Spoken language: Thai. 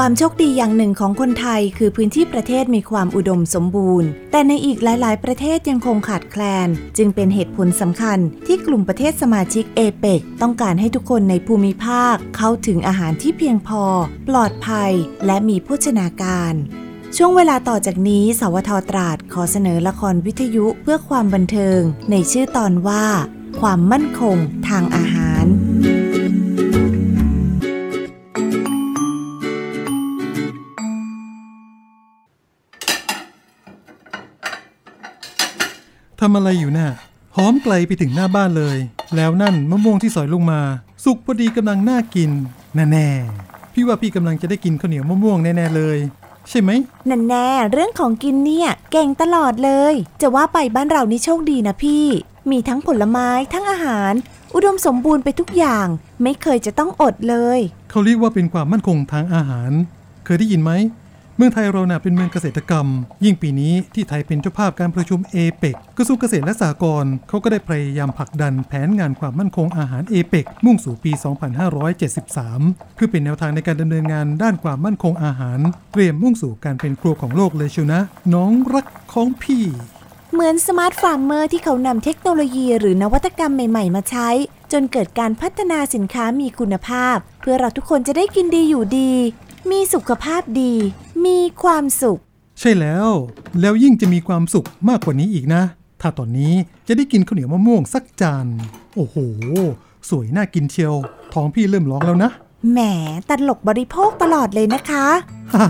ความโชคดีอย่างหนึ่งของคนไทย คือพื้นที่ประเทศมีความอุดมสมบูรณ์ แต่ในอีกหลาย ๆ ประเทศยังคงขาดแคลน จึงเป็นเหตุผลสำคัญที่กลุ่มประเทศสมาชิกเอเปกต้องการให้ทุกคนในภูมิภาค เข้าถึงอาหารที่เพียงพอ ปลอดภัย และมีโภชนาการช่วงเวลาต่อจากนี้ สวทตราดขอเสนอละครวิทยุเพื่อความบันเทิง ในชื่อตอนว่า ความมั่นคงทางอาหาร ทำอะไรอยู่น่ะหอมไกลไปถึงหน้าบ้านเลย แล้วนั่นมะม่วงที่สอยลงมา สุกพอดีกำลังน่ากินแน่ๆพี่ว่าพี่กำลังจะได้กินข้าวเหนียวมะม่วงแน่ๆเลย ใช่ไหมนั่นแน่เรื่องของกินเนี่ยเก่งตลอดเลย จะว่าไปบ้านเรานี่โชคดีนะพี่ มีทั้งผลไม้ทั้งอาหาร อุดมสมบูรณ์ไปทุกอย่าง ไม่เคยจะต้องอดเลย เขาเรียกว่าเป็นความมั่นคงทางอาหาร เคยได้ยินไหม เมืองไทยเราน่ะเป็นเมืองเกษตรกรรม ยิ่งปีนี้ที่ไทยเป็นเจ้าภาพการประชุมเอเปกกระทรวงเกษตรและสหกรณ์เขาก็ได้พยายามผลักดันแผนงานความมั่นคงอาหารเอเปกมุ่งสู่ปี 2573 เพื่อเป็นแนวทางในการดำเนินงานด้านความมั่นคงอาหาร เตรียมมุ่งสู่การเป็นครัวของโลกเลยเชียวนะ น้องรักของพี่ เหมือน smart farmer ที่เขานำเทคโนโลยีหรือนวัตกรรมใหม่ ๆ มาใช้ จนเกิดการพัฒนาสินค้ามีคุณภาพ เพื่อเราทุกคนจะได้กินดีอยู่ดี มีสุขภาพดี มีความสุข ใช่แล้ว แล้วยิ่งจะมีความสุขมากกว่านี้อีกนะ ถ้าตอนนี้จะได้กินข้าวเหนียวมะม่วงสักจาน โอ้โห สวยน่ากินเชียว ท้องพี่เริ่มร้องแล้วนะ แหมตลกบริโภคตลอดเลยนะคะฮ่า